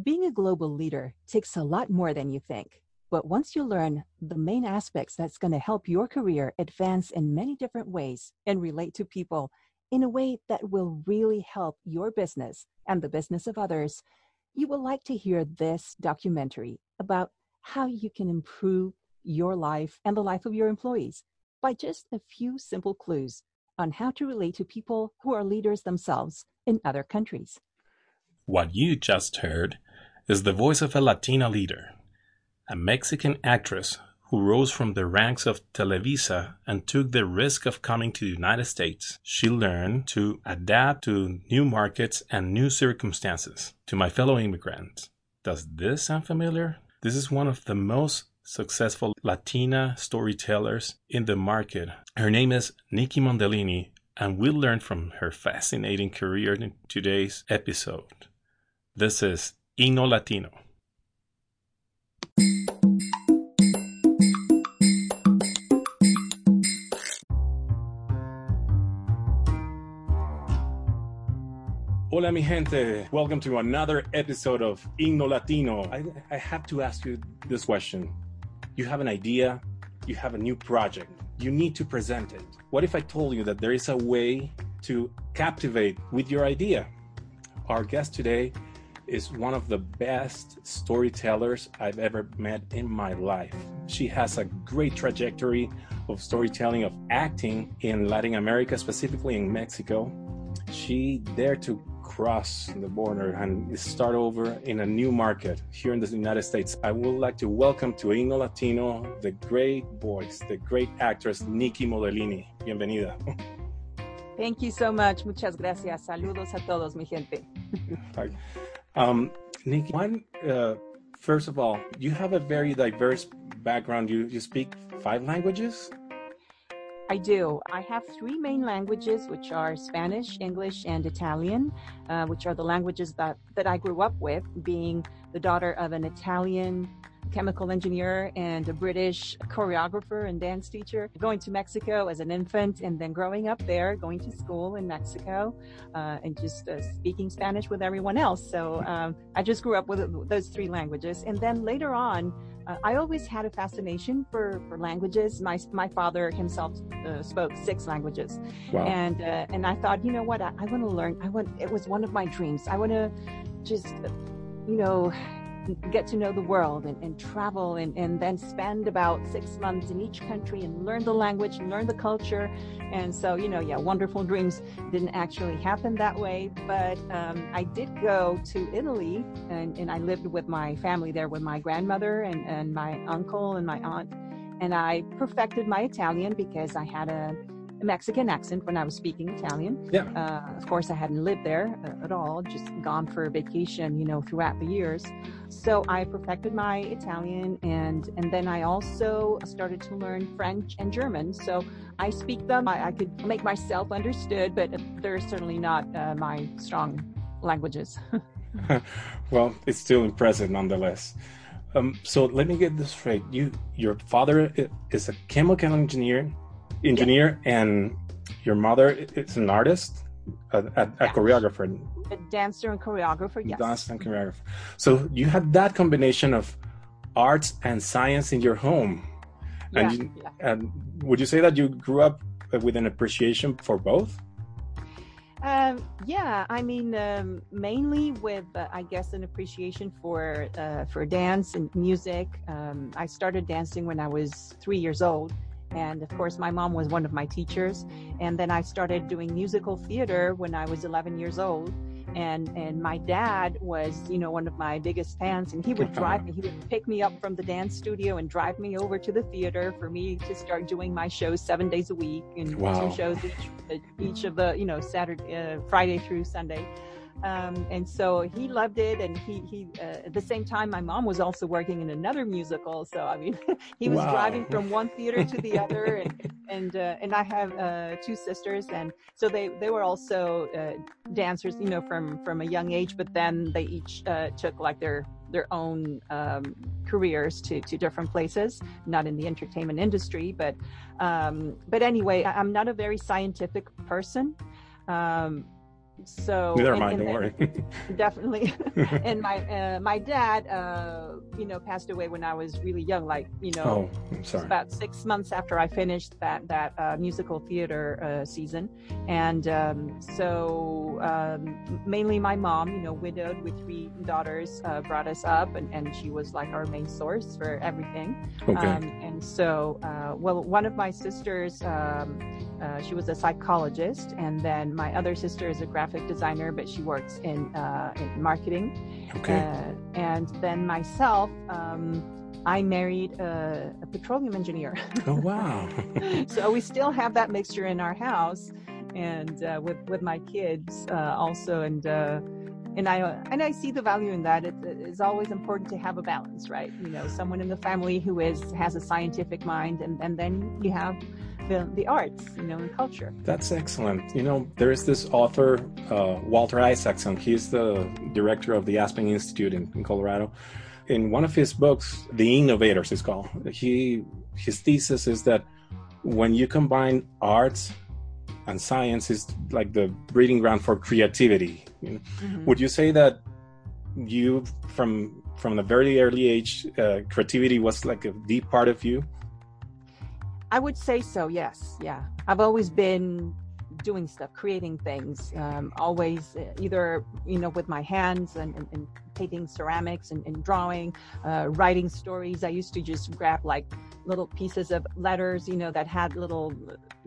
Being a global leader takes a lot more than you think. But once you learn the main aspects that's going to help your career advance in many different ways and relate to people in a way that will really help your business and the business of others, you will like to hear this documentary about how you can improve your life and the life of your employees by just a few simple clues on how to relate to people who are leaders themselves in other countries. What you just heard is the voice of a Latina leader, a Mexican actress who rose from the ranks of Televisa and took the risk of coming to the United States. She learned to adapt to new markets and new circumstances. To my fellow immigrants, does this sound familiar? This is one of the most successful Latina storytellers in the market. Her name is Nicky Mondellini, and we'll learn from her fascinating career in today's episode. This is InnoLatino. Hola, mi gente. Welcome to another episode of InnoLatino. I, I have to ask you this question. You have an idea, you have a new project, you need to present it. What if I told you that there is a way to captivate with your idea? Our guest today is one of the best storytellers I've ever met in my life. She has a great trajectory of storytelling, of acting in Latin America, specifically in Mexico. She dared to cross the border and start over in a new market here in the United States. I would like to welcome to InnoLatino the great voice, the great actress Nicky Mondellini. Bienvenida. Thank you so much. Muchas gracias. Saludos a todos, mi gente. Um, Nicky, one, uh, first of all, you have a very diverse background. You, you speak five languages? I do. I have three main languages, which are Spanish, English, and Italian, uh, which are the languages that, that I grew up with, being the daughter of an Italian chemical engineer and a British choreographer and dance teacher, going to Mexico as an infant and then growing up there, going to school in Mexico, uh, and just uh, speaking Spanish with everyone else. So um, I just grew up with those three languages. And then later on, uh, I always had a fascination for, for languages. My, my father himself uh, spoke six languages. Wow. And, uh, and I thought, you know what? I, I want to learn. I want, it was one of my dreams. I want to just, you know, get to know the world and, and travel and, and then spend about six months in each country and learn the language and learn the culture. And so, you know, yeah, wonderful dreams didn't actually happen that way. But um, I did go to Italy and, and I lived with my family there with my grandmother and, and my uncle and my aunt. And I perfected my Italian because I had a a Mexican accent when I was speaking Italian. Yeah. Uh, of course, I hadn't lived there uh, at all, just gone for a vacation, you know, throughout the years. So I perfected my Italian, and and then I also started to learn French and German. So I speak them. I, I could make myself understood, but they're certainly not uh, my strong languages. well, it's still impressive nonetheless. Um, so let me get this straight. You, your father is a chemical engineer engineer yeah. and your mother is an artist, a, a, a yeah. choreographer. A dancer and choreographer, yes. Dancer and choreographer. So you had that combination of arts and science in your home. And, yeah, you, and would you say that you grew up with an appreciation for both? Um, yeah, I mean, um, mainly with, uh, I guess, an appreciation for uh, for dance and music. Um, I started dancing when I was three years old, and of course, my mom was one of my teachers. And then I started doing musical theater when I was 11 years old. And, and my dad was, you know, one of my biggest fans and he would drive me, he would pick me up from the dance studio and drive me over to the theater for me to start doing my shows seven days a week and wow. two shows each, each of the, you know, Saturday, uh, Friday through Sunday. Um, and so he loved it. And he, he uh, at the same time, my mom was also working in another musical. So, I mean, he was wow. driving from one theater to the other. And, and, uh, and I have uh, two sisters. And so they, they were also uh, dancers, you know, from, from a young age, but then they each uh, took like their, their own um, careers to, to different places, not in the entertainment industry. But, um, but anyway, I'm not a very scientific person. Um, so never mind. and Don't worry. definitely and my uh, my dad uh you know passed away when i was really young like you know oh, about six months after i finished that that uh, musical theater uh, season and um, so um, mainly my mom you know widowed with three daughters uh, brought us up and, and she was like our main source for everything Okay. um, and so, uh, well, one of my sisters, um, uh, she was a psychologist, and then my other sister is a graphic designer, but she works in, uh, in marketing. okay. Uh, and then myself, um, I married a, a petroleum engineer. oh wow. so we still have that mixture in our house, and uh, with with my kids uh, also, and. Uh, and I and I see the value in that. It, it's always important to have a balance, right? You know, someone in the family who is has a scientific mind, and, and then you have the the arts, you know, and culture. That's excellent. You know, there is this author, uh, Walter Isaacson. He's the director of the Aspen Institute in, in Colorado. In one of his books, The Innovators is called. He his thesis is that when you combine arts and science, is like the breeding ground for creativity. You know? Would you say that you, from from a very early age, uh, creativity was like a deep part of you? I would say so. Yes. Yeah. I've always been doing stuff, creating things. Um, always uh, either you know with my hands and, and, and painting ceramics and, and drawing, uh, writing stories. I used to just grab like little pieces of letters, you know, that had little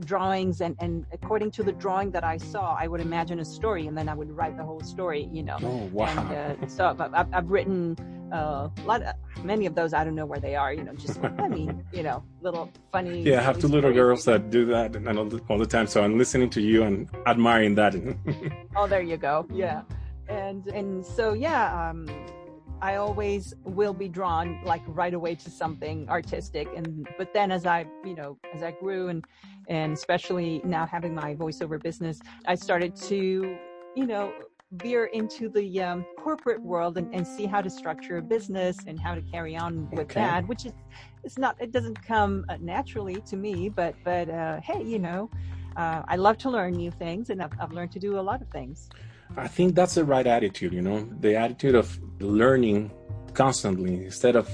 drawings, and and according to the drawing that I saw, I would imagine a story, and then I would write the whole story. You know. Oh wow! And uh, so I've, I've written uh, a lot, of, many of those. I don't know where they are. You know, just I mean, you know, little funny. Yeah, I have two little girls that do that and all the, all the time. So I'm listening to you and admiring that. Oh, there you go. Yeah, and and so yeah, um, I always will be drawn like right away to something artistic, and but then as I you know as I grew and and especially now having my voiceover business, I started to you know veer into the um, corporate world and, and see how to structure a business and how to carry on with Okay. that, which is it's not it doesn't come uh, naturally to me, but but uh, hey, you know. Uh, I love to learn new things, and I've, I've learned to do a lot of things. I think that's the right attitude, you know, the attitude of learning constantly instead of,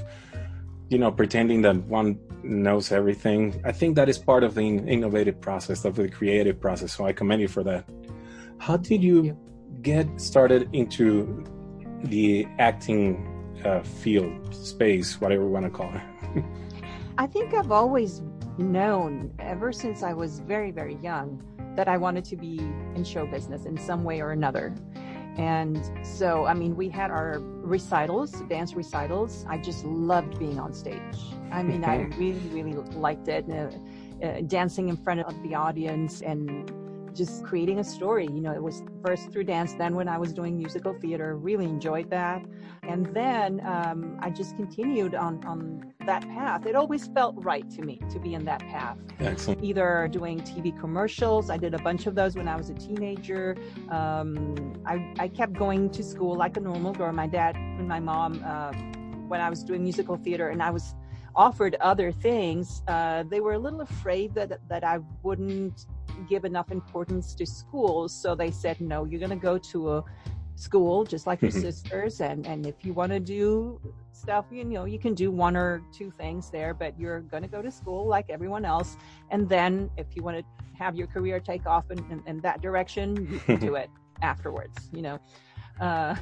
you know, pretending that one knows everything. I think that is part of the innovative process, of the creative process. So I commend you for that. How did you you. Get started into the acting uh, field, space, whatever you want to call it? I think I've always known, ever since I was very, very young, that I wanted to be in show business in some way or another. And so, I mean, we had our recitals, dance recitals. I just loved being on stage. I mean, I really, really liked it. Uh, uh, dancing in front of the audience and just creating a story. You know, it was first through dance, then when I was doing musical theater, really enjoyed that. And then um, I just continued on, on that path. It always felt right to me to be in that path Excellent. either doing TV commercials. I did a bunch of those when I was a teenager. Um, I, I kept going to school like a normal girl. My dad and my mom, uh, when I was doing musical theater and I was offered other things, uh, they were a little afraid that, that I wouldn't give enough importance to school. So they said, no, you're going to go to a school just like your Mhm. sisters. And, and if you want to do stuff, you know, you can do one or two things there, but you're going to go to school like everyone else. And then if you want to have your career take off in, in, in that direction, you can do it afterwards, you know. Uh,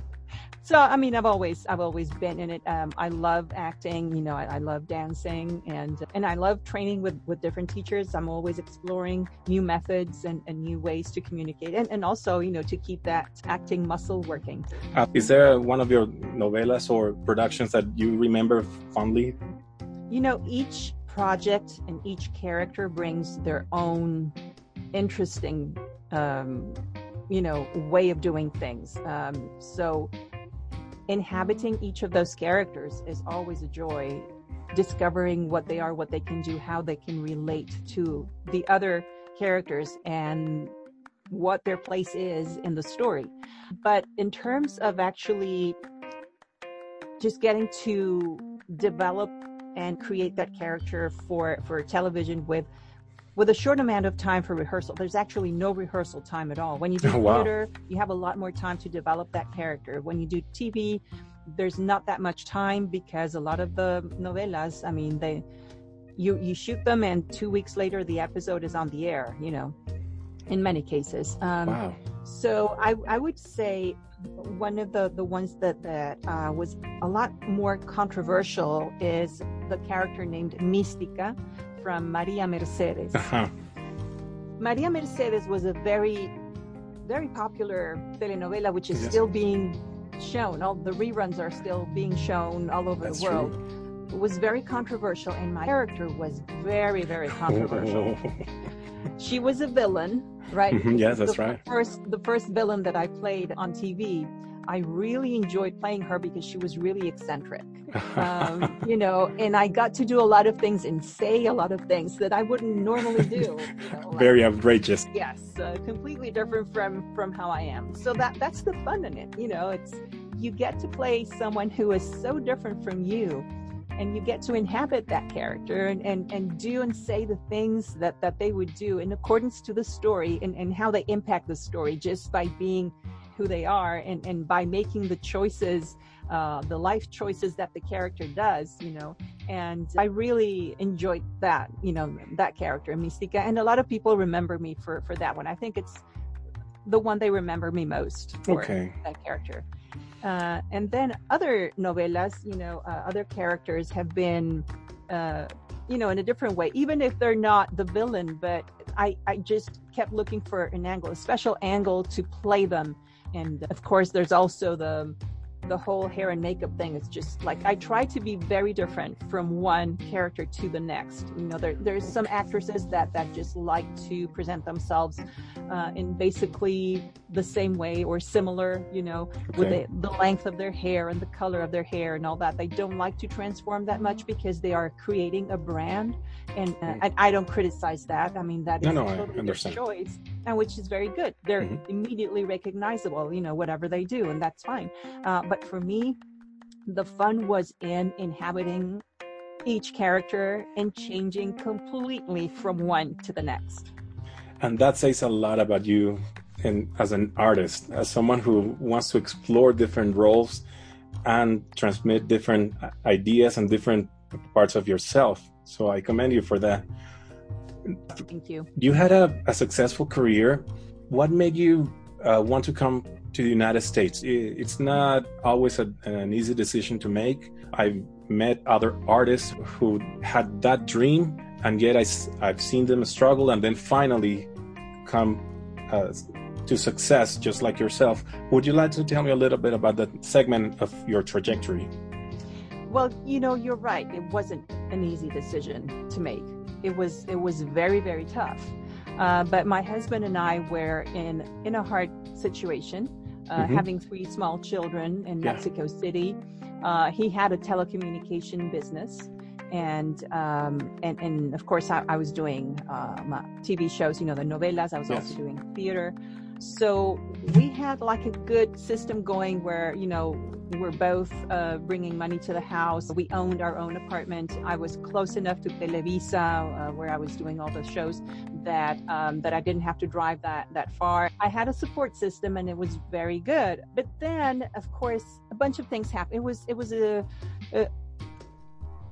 so I mean, I've always I've always been in it. Um, I love acting, you know. I, I love dancing, and and I love training with with different teachers. I'm always exploring new methods and, and new ways to communicate, and and also you know to keep that acting muscle working. Uh, is there one of your novelas or productions that you remember fondly? You know, each project and each character brings their own interesting, um, you know, way of doing things. Um, so inhabiting each of those characters is always a joy. Discovering what they are, what they can do, how they can relate to the other characters, and what their place is in the story. But in terms of actually just getting to develop and create that character for for television with with a short amount of time for rehearsal. There's actually no rehearsal time at all. When you do Oh, wow. theater, you have a lot more time to develop that character. When you do TV, there's not that much time because a lot of the novelas, I mean, they you you shoot them and two weeks later the episode is on the air. You know, in many cases. Um, Wow. so I, I would say one of the, the ones that, that uh, was a lot more controversial is the character named Mística from Maria Mercedes. Uh-huh. Maria Mercedes was a very, very popular telenovela, which is Yes. still being shown. All the reruns are still being shown all over That's the world. It was very controversial, and my character was very, very controversial. She was a villain, right? Mhm, yes, that's the right. First, the first villain that I played on TV, I really enjoyed playing her because she was really eccentric, um, you know, and I got to do a lot of things and say a lot of things that I wouldn't normally do. You know, like- Very outrageous. yes, uh, completely different from from how I am. So that that's the fun in it. You know, it's you get to play someone who is so different from you and you get to inhabit that character and, and, and do and say the things that, that they would do in accordance to the story and, and how they impact the story just by being who they are and, and by making the choices uh, the life choices that the character does you know and i really enjoyed that you know that character Mística and a lot of people remember me for for that one i think it's the one they remember me most for Okay. that character uh, and then other novelas, you know, uh, other characters have been, uh, you know, in a different way, even if they're not the villain. But I, I just kept looking for an angle, a special angle to play them. And of course, there's also the the whole hair and makeup thing. is just like I try to be very different from one character to the next. You know, there there's some actresses that that just like to present themselves uh, in basically the same way or similar. You know, with the, the length of their hair and the color of their hair and all that. They don't like to transform that much because they are creating a brand, and uh, Mm. and I don't criticize that. I mean that is No, no, I totally their understand. choice, and which is very good. They're Mhm. immediately recognizable, you know, whatever they do, and that's fine. Uh, but for me, the fun was in inhabiting each character and changing completely from one to the next. And that says a lot about you and as an artist, as someone who wants to explore different roles and transmit different ideas and different parts of yourself. So I commend you for that. Thank you. You had a, a successful career. What made you uh, want to come to the United States? It's not always a, an easy decision to make. I've met other artists who had that dream, and yet I, have seen them struggle and then finally come uh, to success, just like yourself. Would you like to tell me a little bit about that segment of your trajectory? Well, you know, you're right. It wasn't an easy decision to make. It was it was very very tough. Uh, but my husband and I were in in a hard situation, uh, Mhm. having three small children in Yeah. Mexico City. Uh, he had a telecommunication business, and um, and and of course I, I was doing uh, TV shows. You know, the novelas. I was Yes. also doing theater. So we had like a good system going where you know we're both uh, bringing money to the house. We owned our own apartment. I was close enough to Televisa, uh, where I was doing all the shows, that um, that I didn't have to drive that that far. I had a support system, and it was very good. But then, of course, a bunch of things happened. It was it was a, a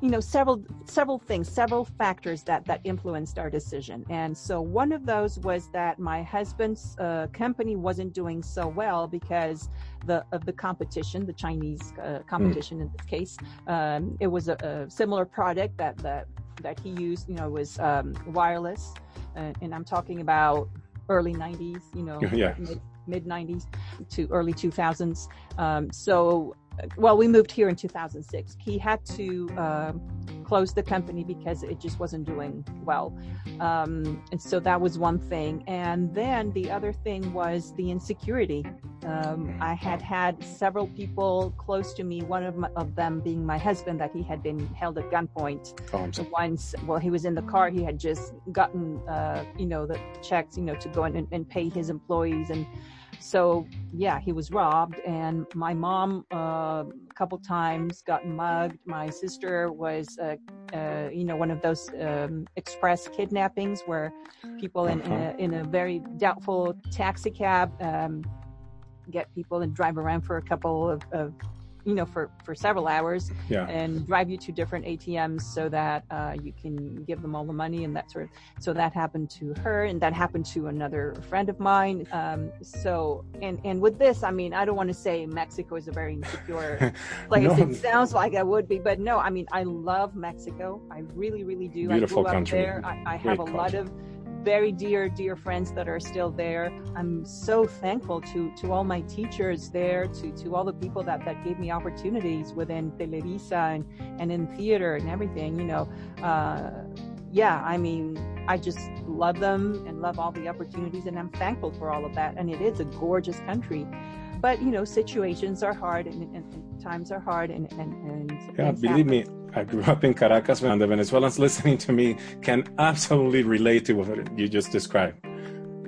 you know several several things several factors that that influenced our decision. And so one of those was that my husband's uh, company wasn't doing so well because the of the competition the chinese uh, competition in this case. Um, it was a, a similar product that that that he used you know was um, wireless. Uh, and i'm talking about early 90s you know Yeah. mid, mid 90s to early 2000s um, so well, we moved here in 2006. He had to um, close the company because it just wasn't doing well. Um, and so that was one thing. And then the other thing was the insecurity. Um, I had had several people close to me, one of, my, of them being my husband, that he had been held at gunpoint Oh, once well he was in the car he had just gotten uh, you know the checks you know to go in and, and pay his employees and so yeah, he was robbed, and my mom uh, a couple times got mugged. My sister was, uh, uh, you know, one of those um, express kidnappings where people in, in, Uh-huh. a, in a very doubtful taxi cab um, get people and drive around for a couple of, of you know, for, for several hours Yeah. and drive you to different ATMs so that uh, you can give them all the money and that sort of. So that happened to her, and that happened to another friend of mine. Um, so and and with this, I mean, I don't want to say Mexico is a very insecure place. No. It sounds like I would be, but no. I mean, I love Mexico. I really, really do. Beautiful I grew country. Up there. I, I have Great a lot culture. of very dear, dear friends that are still there. I'm so thankful to to all my teachers there, to to all the people that that gave me opportunities within Televisa and and in theater and everything. You know, uh, yeah. I mean, I just love them and love all the opportunities, and I'm thankful for all of that. And it is a gorgeous country. But you know, situations are hard, and, and, and times are hard, and and, and Yeah, believe happen. me, I grew up in Caracas, and the Venezuelans listening to me can absolutely relate to what you just described.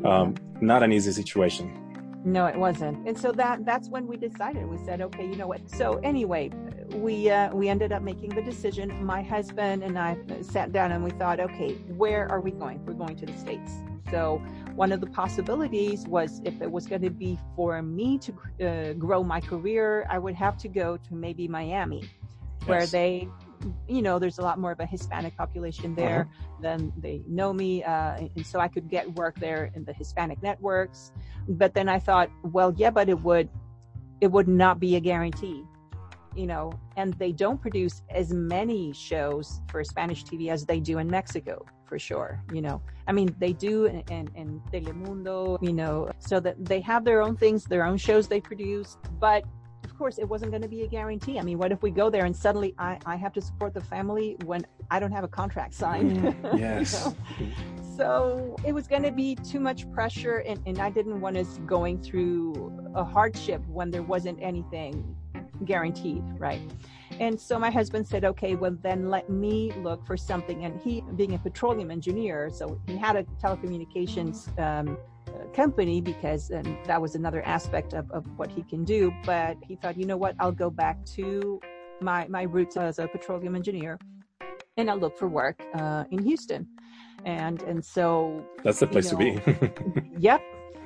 Um, not an easy situation. No, it wasn't. And so that that's when we decided. We said, okay, you know what? So anyway, we uh, we ended up making the decision. My husband and I sat down and we thought, okay, where are we going? We're going to the states. So one of the possibilities was if it was going to be for me to uh, grow my career, I would have to go to maybe Miami, where they, you know, there's a lot more of a Hispanic population there. than they know me, uh, and so I could get work there in the Hispanic networks. But then I thought, well, yeah, but it would, it would not be a guarantee, you know. And they don't produce as many shows for Spanish TV as they do in Mexico, for sure. You know, I mean, they do in, in, in Telemundo, you know, so that they have their own things, their own shows they produce, but. Of course, it wasn't going to be a guarantee. I mean, what if we go there and suddenly I, I have to support the family when I don't have a contract signed? You Yes. know? So it was going to be too much pressure, and, and I didn't want us going through a hardship when there wasn't anything guaranteed, right? And so my husband said, okay, well, then let me look for something. And he, being a petroleum engineer, so he had a telecommunications um, company because um, that was another aspect of, of what he can do. But he thought, you know what, I'll go back to my, my roots as a petroleum engineer and I'll look for work uh, in Houston. And and so That's the place you to be. yep.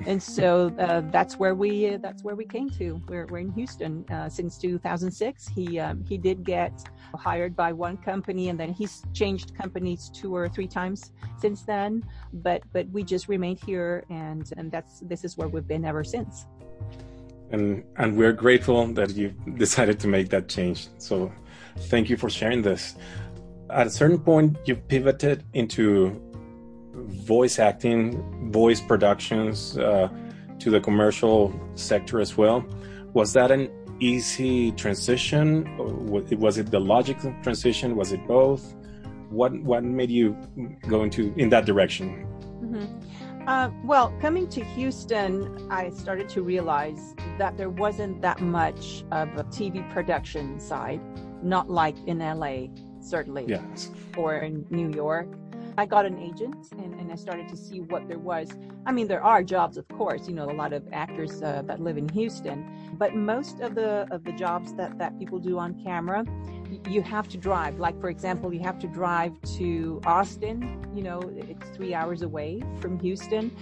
And so uh, that's where we that's where we came to. We're, we're in Houston uh, since 2006. He um, he did get hired by one company, and then he's changed companies two or three times since then. But but we just remained here, and and that's this is where we've been ever since. and and we're grateful that you decided to make that change. So thank you for sharing this. At a certain point, you pivoted into voice acting, voice productions uh, to the commercial sector as well. Was that an easy transition? Was it the logical transition? Was it both? What what made you go into in that direction? Mm-hmm. Uh, well, coming to Houston, I started to realize that there wasn't that much of a TV production side, not like in LA, certainly, Yes. or in New York. I got an agent and, and I started to see what there was. I mean, there are jobs, of course, you know, a lot of actors uh, that live in Houston, but most of the of the jobs that, that people do on camera, you have to drive. Like, for example, you have to drive to Austin, you know, it's three hours away from Houston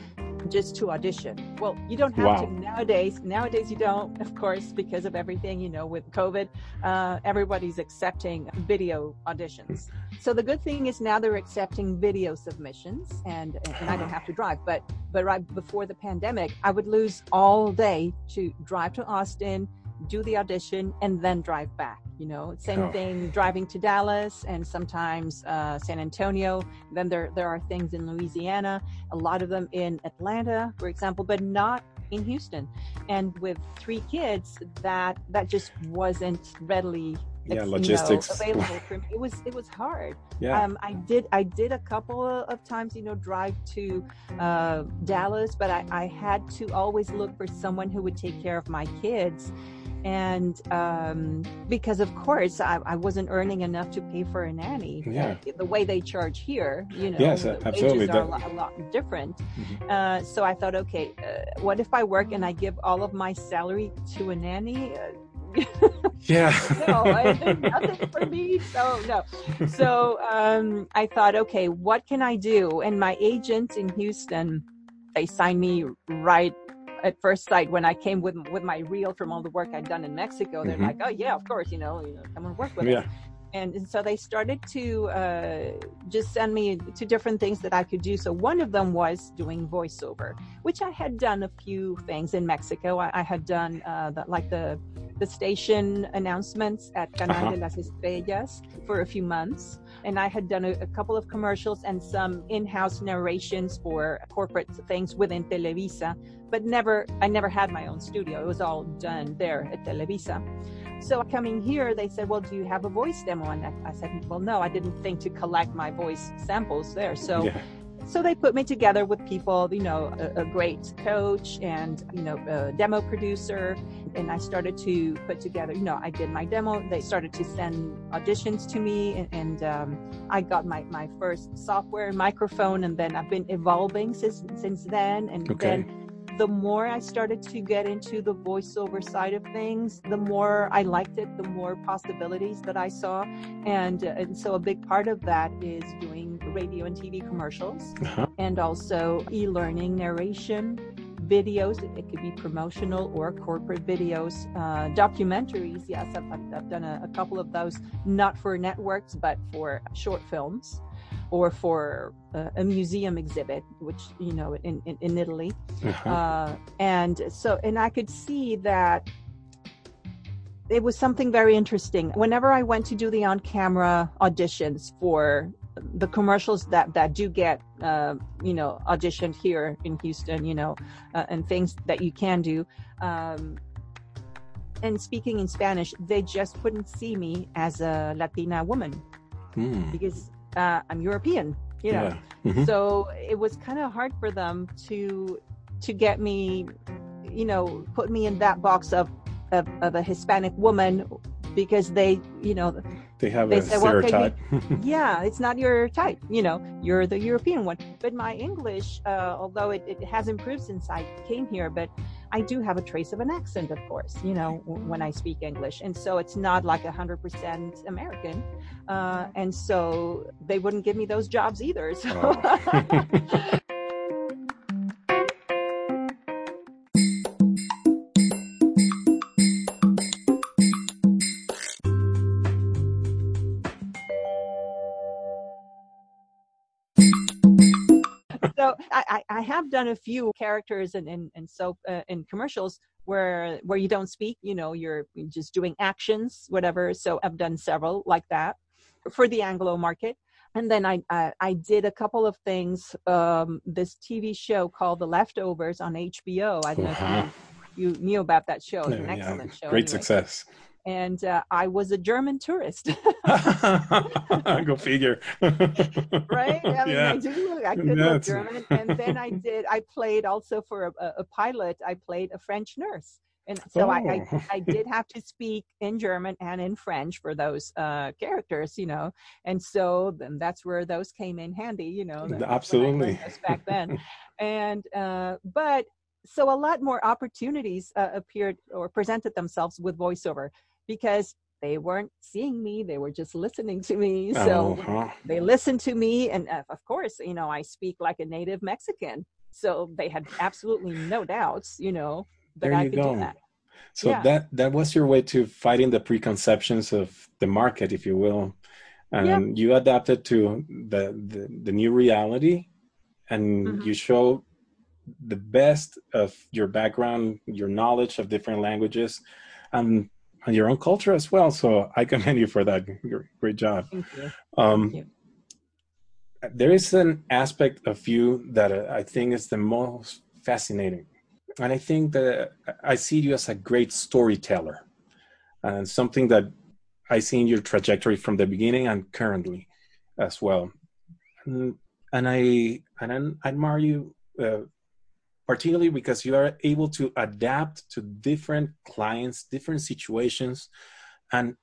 just to audition. Well, you don't have Wow. to nowadays. Nowadays, you don't, of course, because of everything, you know, with COVID, uh, everybody's accepting video auditions. So the good thing is now they're accepting video submissions, and and I don't have to drive. But but right before the pandemic, I would lose all day to drive to Austin, do the audition, and then drive back. You know, same Oh. thing driving to Dallas and sometimes uh, San Antonio. Then there there are things in Louisiana, a lot of them in Atlanta, for example, but not in Houston. And with three kids, that that just wasn't readily yeah logistics you know, available for me. It was it was hard. Yeah. Um, I did I did a couple of times, you know, drive to uh, Dallas, but I, I had to always look for someone who would take care of my kids and um, because of course I, I, wasn't earning enough to pay for a nanny yeah. the way they charge here you know yes, absolutely. wages are a lot, a lot different mm-hmm. uh, so i thought okay uh, what if i work and i give all of my salary to a nanny uh, yeah no nothing for me so no so um, i thought okay what can i do and my agent in houston they signed me right at first sight when I came with with my reel from all the work I'd done in Mexico. They're mm-hmm. like, "Oh yeah, of course, you know, you know come and work with yeah. us." And, and, so they started to uh, just send me to different things that I could do. So one of them was doing voiceover, which I had done a few things in Mexico. I, I had done uh, the, like the the station announcements at Canal uh-huh. de las Estrellas for a few months. And I had done a, a couple of commercials and some in-house narrations for corporate things within Televisa but never I never had my own studio. It was all done there at Televisa. So coming here, they said, "Well, do you have a voice demo?" And I said, "Well, no, I didn't think to collect my voice samples there." So. Yeah. So they put me together with people, you know, a, a, great coach and, you know, a demo producer. And I started to put together, you know, I did my demo. They started to send auditions to me and, and um, I got my, my first software microphone and then I've been evolving since, since then. And okay. then the more I started to get into the voiceover side of things, the more I liked it, the more possibilities that I saw. And, uh, and so a big part of that is doing radio and TV commercials uh-huh. and also e learning narration. Videos, it could be promotional or corporate videos, uh, documentaries. Yes, I've, I've done a, a couple of those, not for networks, but for short films or for uh, a museum exhibit, which you know in in, in Italy, uh-huh. uh, and so and I could see that it was something very interesting. Whenever I went to do the on-camera auditions for the commercials that that do get uh, you know auditioned here in Houston, you know, uh, and things that you can do. Um, and speaking in Spanish, they just couldn't see me as a Latina woman mm. because uh, I'm European, you know. Yeah. Mm-hmm. So it was kind of hard for them to to get me, you know, put me in that box of of, of a Hispanic woman because they, you know, they have they a say, stereotype. Well, okay, yeah, it's not your type. You know, you're the European one. But my English, uh, although it, it has improved since I came here, but I do have a trace of an accent, of course, you know, when I speak English. And so it's not like 100% American. Uh, and so they wouldn't give me those jobs either. So. Oh. I, I have done a few characters and in, in, in soap uh, in commercials where where you don't speak. You know, you're just doing actions, whatever. So I've done several like that for the Anglo market. And then I, I, I did a couple of things. Um, this TV show called The Leftovers on HBO. I don't know uh-huh. if you, you, knew about that show. It's an excellent yeah, show. Great anyway. success and uh, I was a German tourist. Go figure. right? I mean, yeah. I do look, I could look German, and then I did. I played also for a, a pilot. I played a French nurse, and so oh. I, I, oh. I did have to speak in German and in French for those uh, characters, you know, and so then that's where those came in handy, you know. Absolutely. Back then, and uh, but so a lot more opportunities uh, appeared or presented themselves with voiceover because they weren't seeing me they were just listening to me so uh-huh. they listened to me and uh, of course you know i speak like a native mexican so they had absolutely no doubts you know that there i could go. do that so yeah. that that was your way to fighting the preconceptions of the market if you will and yeah. you adapted to the, the, the new reality and mm-hmm. you show the best of your background your knowledge of different languages and and your own culture as well. So I commend you for that. Great job. Thank you. Um, Thank you. There is an aspect of you that I think is the most fascinating. And I think that I see you as a great storyteller and something that I see in your trajectory from the beginning and currently as well. And, and I and I admire you uh, particularly because you are able to adapt to different clients, different situations, and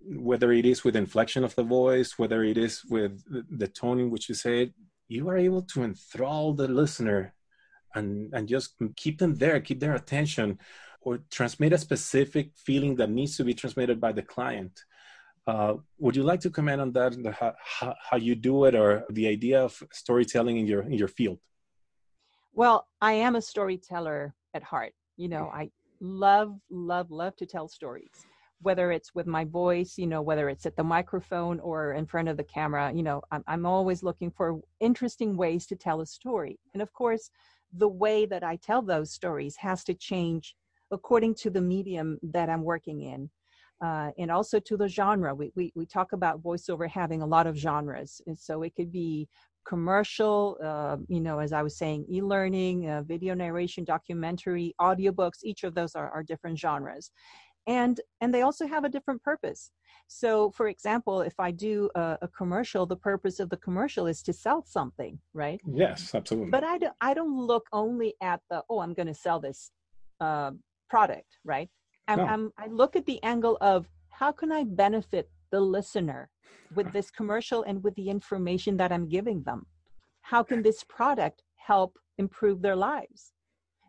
whether it is with inflection of the voice, whether it is with the tone in which you say it, you are able to enthrall the listener and, and just keep them there, keep their attention, or transmit a specific feeling that needs to be transmitted by the client. Uh, would you like to comment on that, how, how you do it, or the idea of storytelling in your in your field? Well, I am a storyteller at heart. You know. I love, love, love to tell stories whether it's with my voice, you know, whether it's at the microphone or in front of the camera, you know, I'm, I'm always looking for interesting ways to tell a story. And of course, the way that I tell those stories has to change according to the medium that I'm working in. Uh, and also to the genre. We, we, we talk about voiceover having a lot of genres. And so it could be commercial, uh, you know, as I was saying, e-learning, uh, video narration, documentary, audiobooks, each of those are, are different genres. And and they also have a different purpose. So for example if i do a, a, commercial the purpose of the commercial is to sell something right? Yes absolutely. But i don't i don't look only at the oh i'm going to sell this uh, product right? I'm, no. I'm, i look at the angle of how can i benefit the listener with this commercial and with the information that i'm giving them how can this product help improve their lives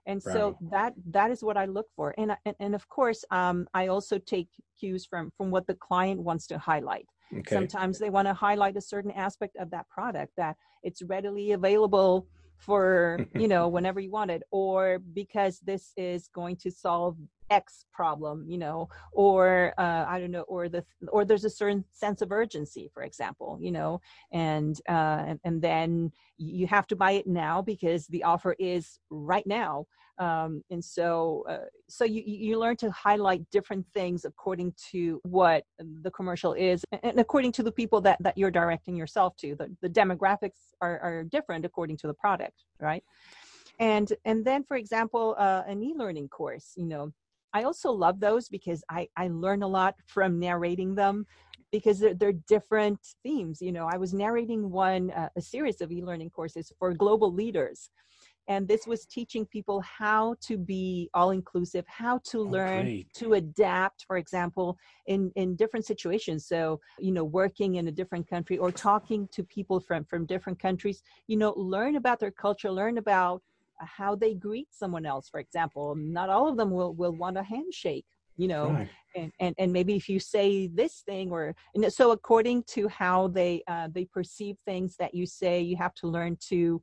and right. so that that is what i look for and and, and of course um, i also take cues from from what the client wants to highlight okay. sometimes they want to highlight a certain aspect of that product that it's readily available for you know whenever you want it or because this is going to solve x problem you know or uh, i don't know or the or there's a certain sense of urgency for example you know and uh, and, and then you have to buy it now because the offer is right now. Um, and so uh, so you you learn to highlight different things according to what the commercial is and according to the people that that you're directing yourself to. The, the demographics are, are different according to the product right? And and then for example uh, an e-learning course you know i also love those because i i learn a lot from narrating them because they're, they're different themes you know i was narrating one uh, a series of e-learning courses for global leaders and this was teaching people how to be all inclusive how to oh, learn great. to adapt for example in in different situations so you know working in a different country or talking to people from from different countries you know learn about their culture learn about how they greet someone else. For example not all of them will will want a handshake you know right. and, and and maybe if you say this thing or so according to how they uh, they perceive things that you say you have to learn to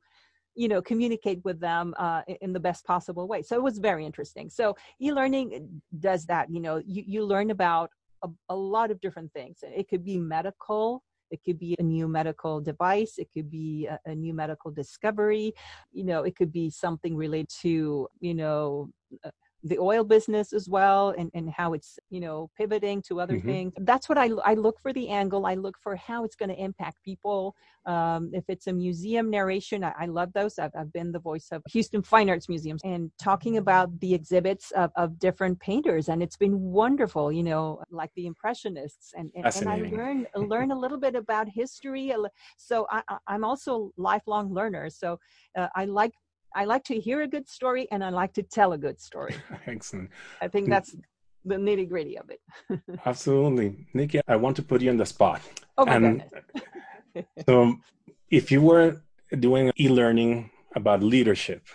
you know communicate with them uh, in the best possible way. So it was very interesting. So e-learning does that you know you, you learn about a, a lot of different things. It could be medical it could be a new medical device it could be a, a, new medical discovery you know it could be something related to you know uh, the oil business as well and, and how it's you know pivoting to other mm-hmm. things. That's what I, I look for the angle. I look for how it's going to impact people. Um, if it's a museum narration I, I love those. I've, I've, been the voice of houston fine arts museums and talking about the exhibits of, of different painters and it's been wonderful you know like the impressionists and, and, and i learn learn a little bit about history so I, i'm also a lifelong learner. So uh, i like I like to hear a good story and I like to tell a good story. Excellent. I think that's the nitty gritty of it. Absolutely. Nicky, I want to put you on the spot. Oh my goodness. so if you were doing e-learning about leadership,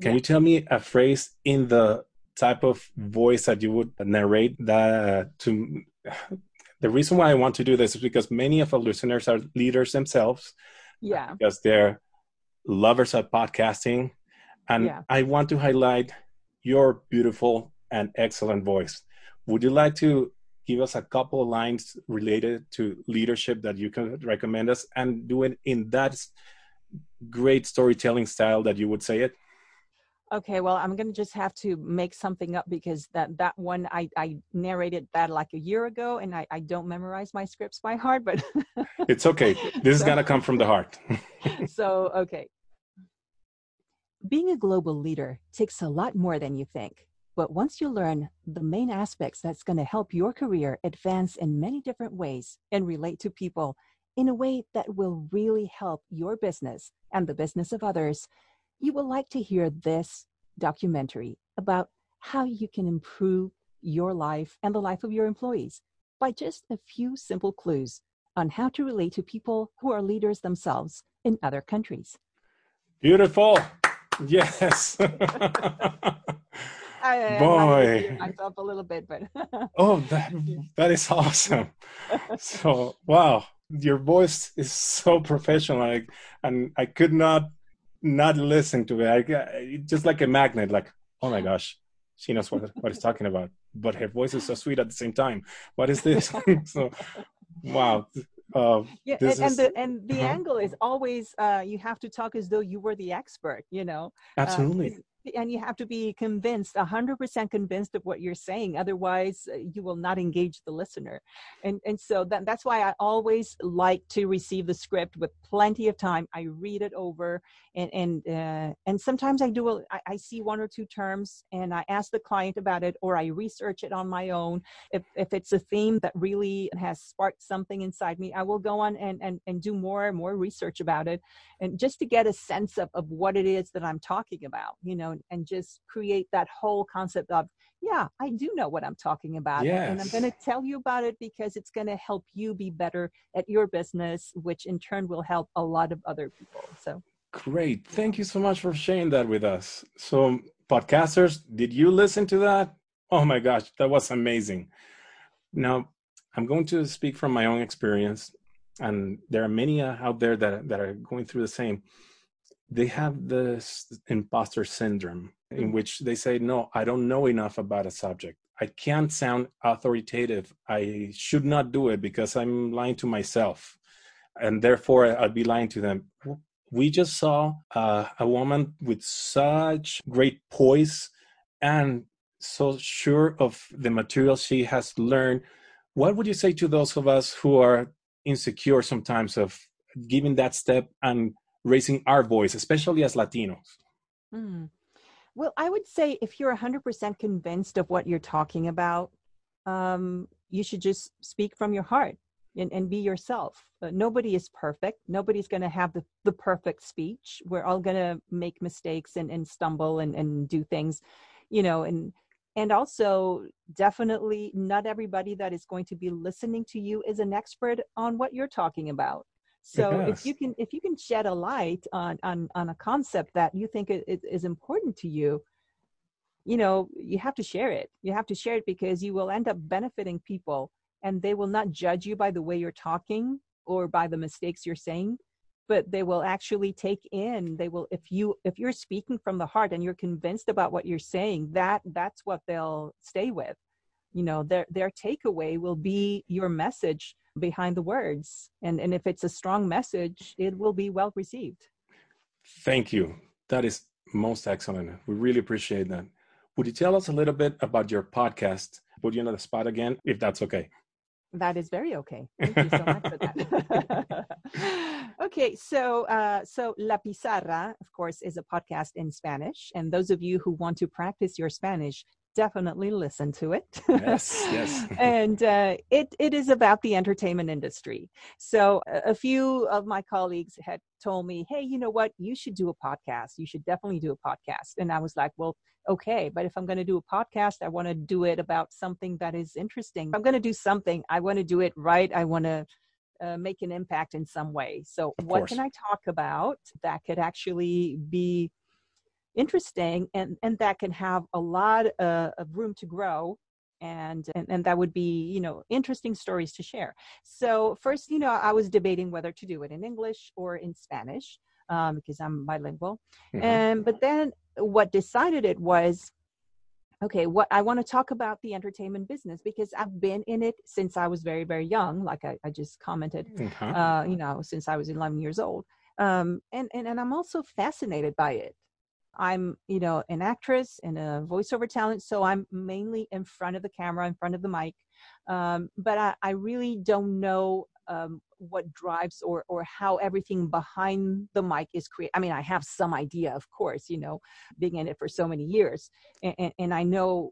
can yeah. you tell me a phrase in the type of voice that you would narrate that uh, to the reason why I want to do this is because many of our listeners are leaders themselves. Yeah. Because they're lovers of podcasting. And yeah. I want to highlight your beautiful and excellent voice. Would you like to give us a couple of lines related to leadership that you can recommend us and do it in that great storytelling style that you would say it? Okay, well, I'm gonna just have to make something up because that that one I I narrated that like a year ago, and I I don't memorize my scripts by heart, but it's okay. This so, is gonna come from the heart. so okay, being a global leader takes a lot more than you think. But once you learn the main aspects that's going to help your career advance in many different ways and relate to people in a way that will really help your business and the business of others, you will like to hear this documentary about how you can improve your life and the life of your employees by just a few simple clues on how to relate to people who are leaders themselves in other countries. Beautiful. Yes. I, uh, Boy. I myself a little bit, but oh, that, that is awesome. So, wow, your voice is so professional, like, and I could not not listen to it. I, just like a magnet, like, oh my gosh, she knows what what he's talking about, but her voice is so sweet at the same time. What is this? so, wow. Uh, yeah, and, and the and the uh-huh. angle is always uh, you have to talk as though you were the expert, you know. Uh, absolutely. And you have to be convinced 100% convinced of what you're saying otherwise uh, you will not engage the listener. And and so that, that's why i always like to receive the script with plenty of time. I read it over and and uh, and sometimes i do a, I, I see one or two terms and i ask the client about it or i research it on my own. If if it's a theme that really has sparked something inside me i will go on and and, and do more and more research about it and just to get a sense of, of what it is that i'm talking about you know and just create that whole concept of yeah i do know what i'm talking about and i'm going to tell you about it because it's going to help you be better at your business which in turn will help a lot of other people so Great. Thank you so much for sharing that with us. So, podcasters, did you listen to that? Oh my gosh, that was amazing. Now, I'm going to speak from my own experience, and there are many uh, out there that, that are going through the same. They have this imposter syndrome in which they say, No, I don't know enough about a subject. I can't sound authoritative. I should not do it because I'm lying to myself. And therefore, I'd be lying to them we just saw uh, a woman with such great poise and so sure of the material she has learned. What would you say to those of us who are insecure sometimes of giving that step and raising our voice, especially as Latinos? Hmm. Well, I would say if you're 100% convinced of what you're talking about, um, you should just speak from your heart and, and be yourself. Uh, nobody is perfect. Nobody's going to have the, the perfect speech. We're all going to make mistakes and, and stumble and, and do things, you know, and and also definitely not everybody that is going to be listening to you is an expert on what you're talking about so Yes. if you can if you can shed a light on on on a concept that you think i- i- is important to you you know you have to share it. You have to share it because you will end up benefiting people and they will not judge you by the way you're talking or by the mistakes you're saying but they will actually take in. They will if you if you're speaking from the heart and you're convinced about what you're saying that that's what they'll stay with. You know their their takeaway will be your message behind the words and and if it's a strong message it will be well received Thank you. That is most excellent. We really appreciate that. Would you tell us a little bit about your podcast? Put you on the spot again, if that's okay. That is very okay. Thank you so much for that. okay, so uh, so La Pizarra, of course, is a podcast in Spanish, and those of you who want to practice your Spanish, definitely listen to it. Yes, yes. and uh, it it is about the entertainment industry. So a, few of my colleagues had told me, "Hey, you know what? You should do a podcast. You should definitely do a podcast." And I was like, "Well." okay but if i'm going to do a podcast i want to do it about something that is interesting if i'm going to do something i want to do it right i want to uh, make an impact in some way so Of what course. can i talk about that could actually be interesting and and that can have a lot uh, of room to grow and, and and that would be you know interesting stories to share so first you know i was debating whether to do it in english or in spanish um, because i'm bilingual Mhm. and but then what decided it was okay what i want to talk about the entertainment business because i've been in it since i was very very young like i, I just commented Uh-huh. uh, you know since i was 11 years old um, and, and and i'm also fascinated by it i'm you know an actress and a voiceover talent so i'm mainly in front of the camera in front of the mic um, but I, I really don't know um, what drives or or how everything behind the mic is created. I mean, I have some idea, of course, you know, being in it for so many years, and, and, and I know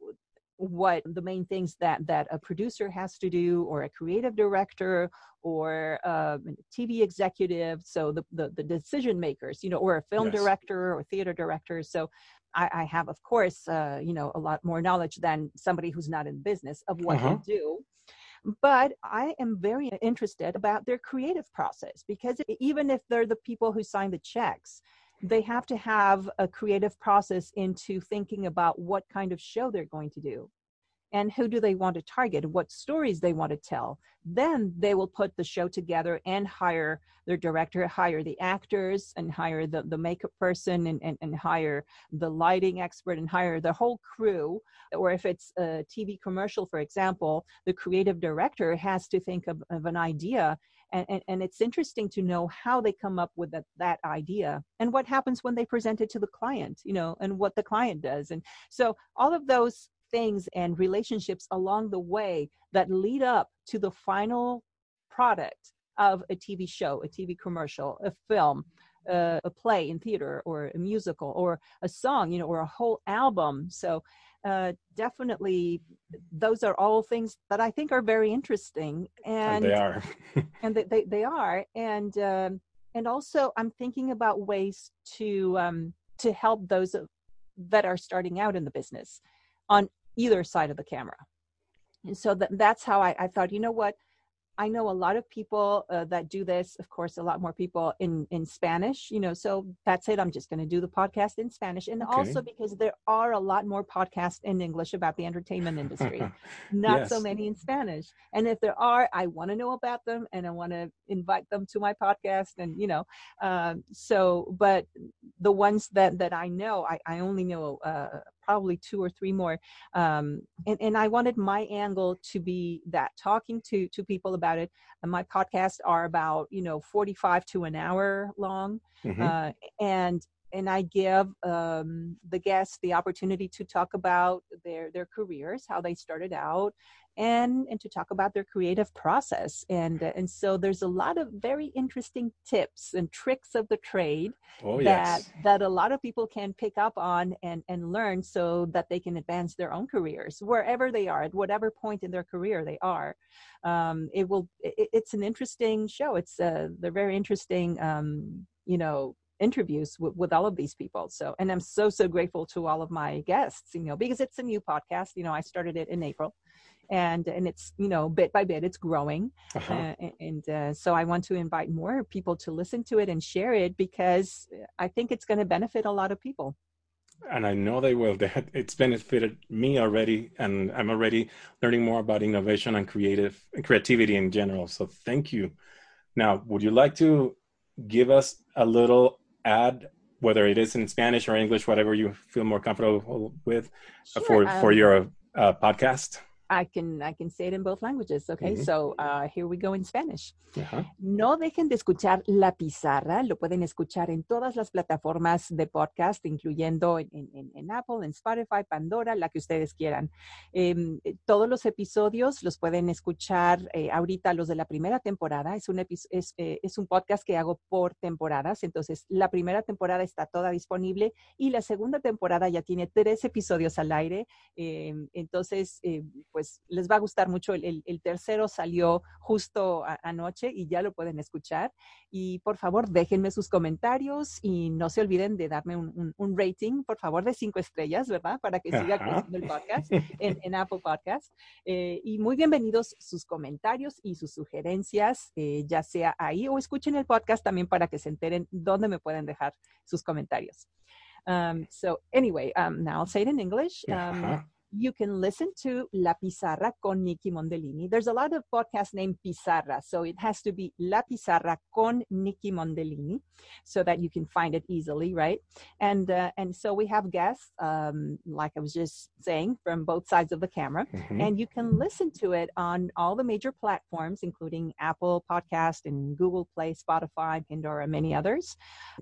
what the main things that that a producer has to do or a creative director or uh, a tv executive so the, the, the decision makers you know or a film yes. director or theater director so I, I have of course uh, you know a lot more knowledge than somebody who's not in business of what uh-huh. they do but I am very interested about their creative process because even if they're the people who sign the checks, they have to have a creative process into thinking about what kind of show they're going to do and who do they want to target what stories they want to tell. Then they will put the show together and hire their director hire the actors and hire the, the makeup person and, and, and hire the lighting expert and hire the whole crew. Or if it's a tv commercial for example the creative director has to think of, of an idea and, and, and, it's interesting to know how they come up with that, that idea and what happens when they present it to the client you know and what the client does. And so all of those things and relationships along the way that lead up to the final product of a tv show a tv commercial a film uh, a play in theater or a musical or a song you know or a whole album. So uh, definitely those are all things that I think are very interesting and, and they are. and they, they, they, are. And um, and also I'm thinking about ways to um, to help those that are starting out in the business on either side of the camera. And so that, that's how I, I thought you know what I know a lot of people uh, that do this. Of course, a lot more people in in Spanish. You know, so that's it. I'm just going to do the podcast in Spanish, and okay. also because there are a lot more podcasts in English about the entertainment industry, not yes. so many in Spanish. And if there are, I want to know about them, and I want to invite them to my podcast. And you know, um, so but the ones that that I know, I I only know uh, probably two or three more. Um, and, and I wanted my angle to be that talking to, to people about it. And my podcasts are about, you know, 45 to an hour long. Mm-hmm. Uh, and and I give um, the guests the opportunity to talk about their their careers, how they started out, and and to talk about their creative process. And and so there's a lot of very interesting tips and tricks of the trade oh, that yes. that a lot of people can pick up on and and learn so that they can advance their own careers wherever they are at whatever point in their career they are. Um, it will. It, it's an interesting show. It's uh, they're very interesting. Um, you know interviews with, with all of these people. So, and I'm so, so grateful to all of my guests, you know, because it's a new podcast. You know, I started it in April and and it's you know bit by bit it's growing uh-huh. uh, and uh, so i want to invite more people to listen to it and share it because i think it's going to benefit a lot of people and i know they will that it's benefited me already and i'm already learning more about innovation and creative creativity in general so thank you now would you like to give us a little ad, whether it is in Spanish or English, whatever you feel more comfortable with, sure, for um, for your uh, podcast? I can, I can say it in both languages. Okay, so uh, here we go in Spanish. No dejen de escuchar La Pizarra. Lo pueden escuchar en todas las plataformas de podcast, incluyendo en, en, en Apple, en Spotify, Pandora, la que ustedes quieran. Eh, todos los episodios los pueden escuchar eh, ahorita, los de la primera temporada. Es un, es, eh, es un podcast que hago por temporadas. Entonces, la primera temporada está toda disponible y la segunda temporada ya tiene tres episodios al aire. Em, entonces, eh, pues pues les va a gustar mucho. El, el, tercero salió justo anoche y ya lo pueden escuchar. Y por favor, déjenme sus comentarios y no se olviden de darme un, un, rating, por favor, de cinco estrellas, ¿verdad? Para que siga creciendo el podcast en, en Apple Podcast. Eh, y muy bienvenidos sus comentarios y sus sugerencias, eh, ya sea ahí o escuchen el podcast también para que se enteren dónde me pueden dejar sus comentarios. Um, so anyway, um, now I'll say it in English. Um, you can listen to La Pizarra con Nicky Mondellini. There's a lot of podcasts named Pizarra, so it has to be La Pizarra con Nicky Mondellini, so that you can find it easily, right? And uh, and so we have guests, um, like I was just saying, from both sides of the camera, mm-hmm. and you can listen to it on all the major platforms, including Apple Podcast and Google Play, Spotify, Pandora, many others.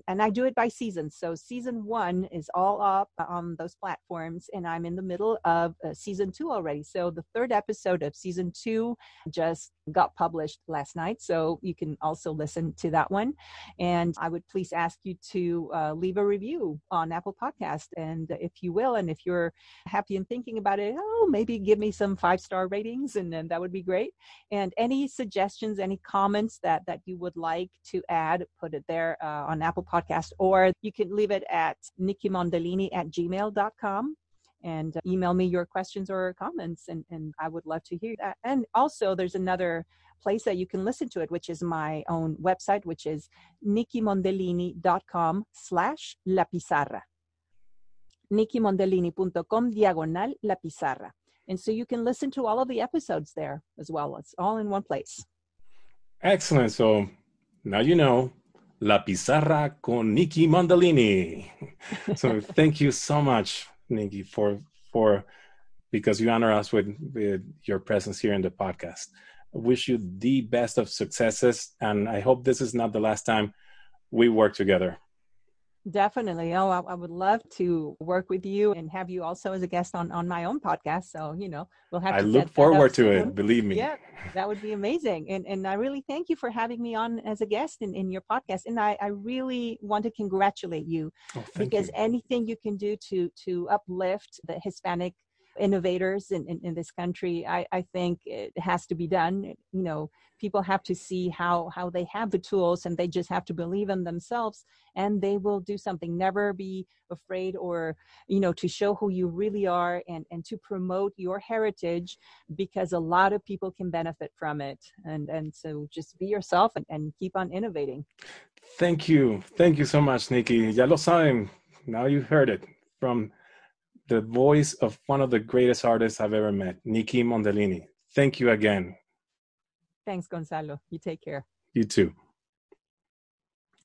And I do it by season. So season one is all up on those platforms, and I'm in the middle of of uh, season two already. So the third episode of season two just got published last night. So you can also listen to that one. And I would please ask you to uh, leave a review on Apple Podcast. And if you will, and if you're happy and thinking about it, oh, maybe give me some five star ratings and then that would be great. And any suggestions, any comments that, that you would like to add, put it there uh, on Apple Podcast, or you can leave it at nickymondellini at gmail.com and uh, email me your questions or comments and, and i would love to hear that. And also there's another place that you can listen to it which is my own website which is nickymondellini.com slash la pizarra. nickymondellini.com diagonal la pizarra. And so you can listen to all of the episodes there as well. It's all in one place. Excellent. So now you know La Pizarra con Nicky Mondellini. so thank you so much Nicky, for for because you honor us with, with your presence here in the podcast. I wish you the best of successes, and I hope this is not the last time we work together. Definitely. Oh, I, I, would love to work with you and have you also as a guest on on my own podcast. So you know, we'll have. I look forward to it. Believe me. Yeah, that would be amazing. And and I really thank you for having me on as a guest in in your podcast. And I I really want to congratulate you oh, because you. anything you can do to to uplift the Hispanic innovators in, in, in, this country I, I think it has to be done. You know people have to see how how they have the tools and they just have to believe in themselves and they will do something. Never be afraid or you know to show who you really are and and to promote your heritage because a lot of people can benefit from it. And and so just be yourself and, and keep on innovating. Thank you. Thank you so much nicky. Ya lo saben. Now you heard it from the voice of one of the greatest artists I've ever met, Nicky Mondellini. Thank you again. Thanks, Gonzalo. You take care. You too.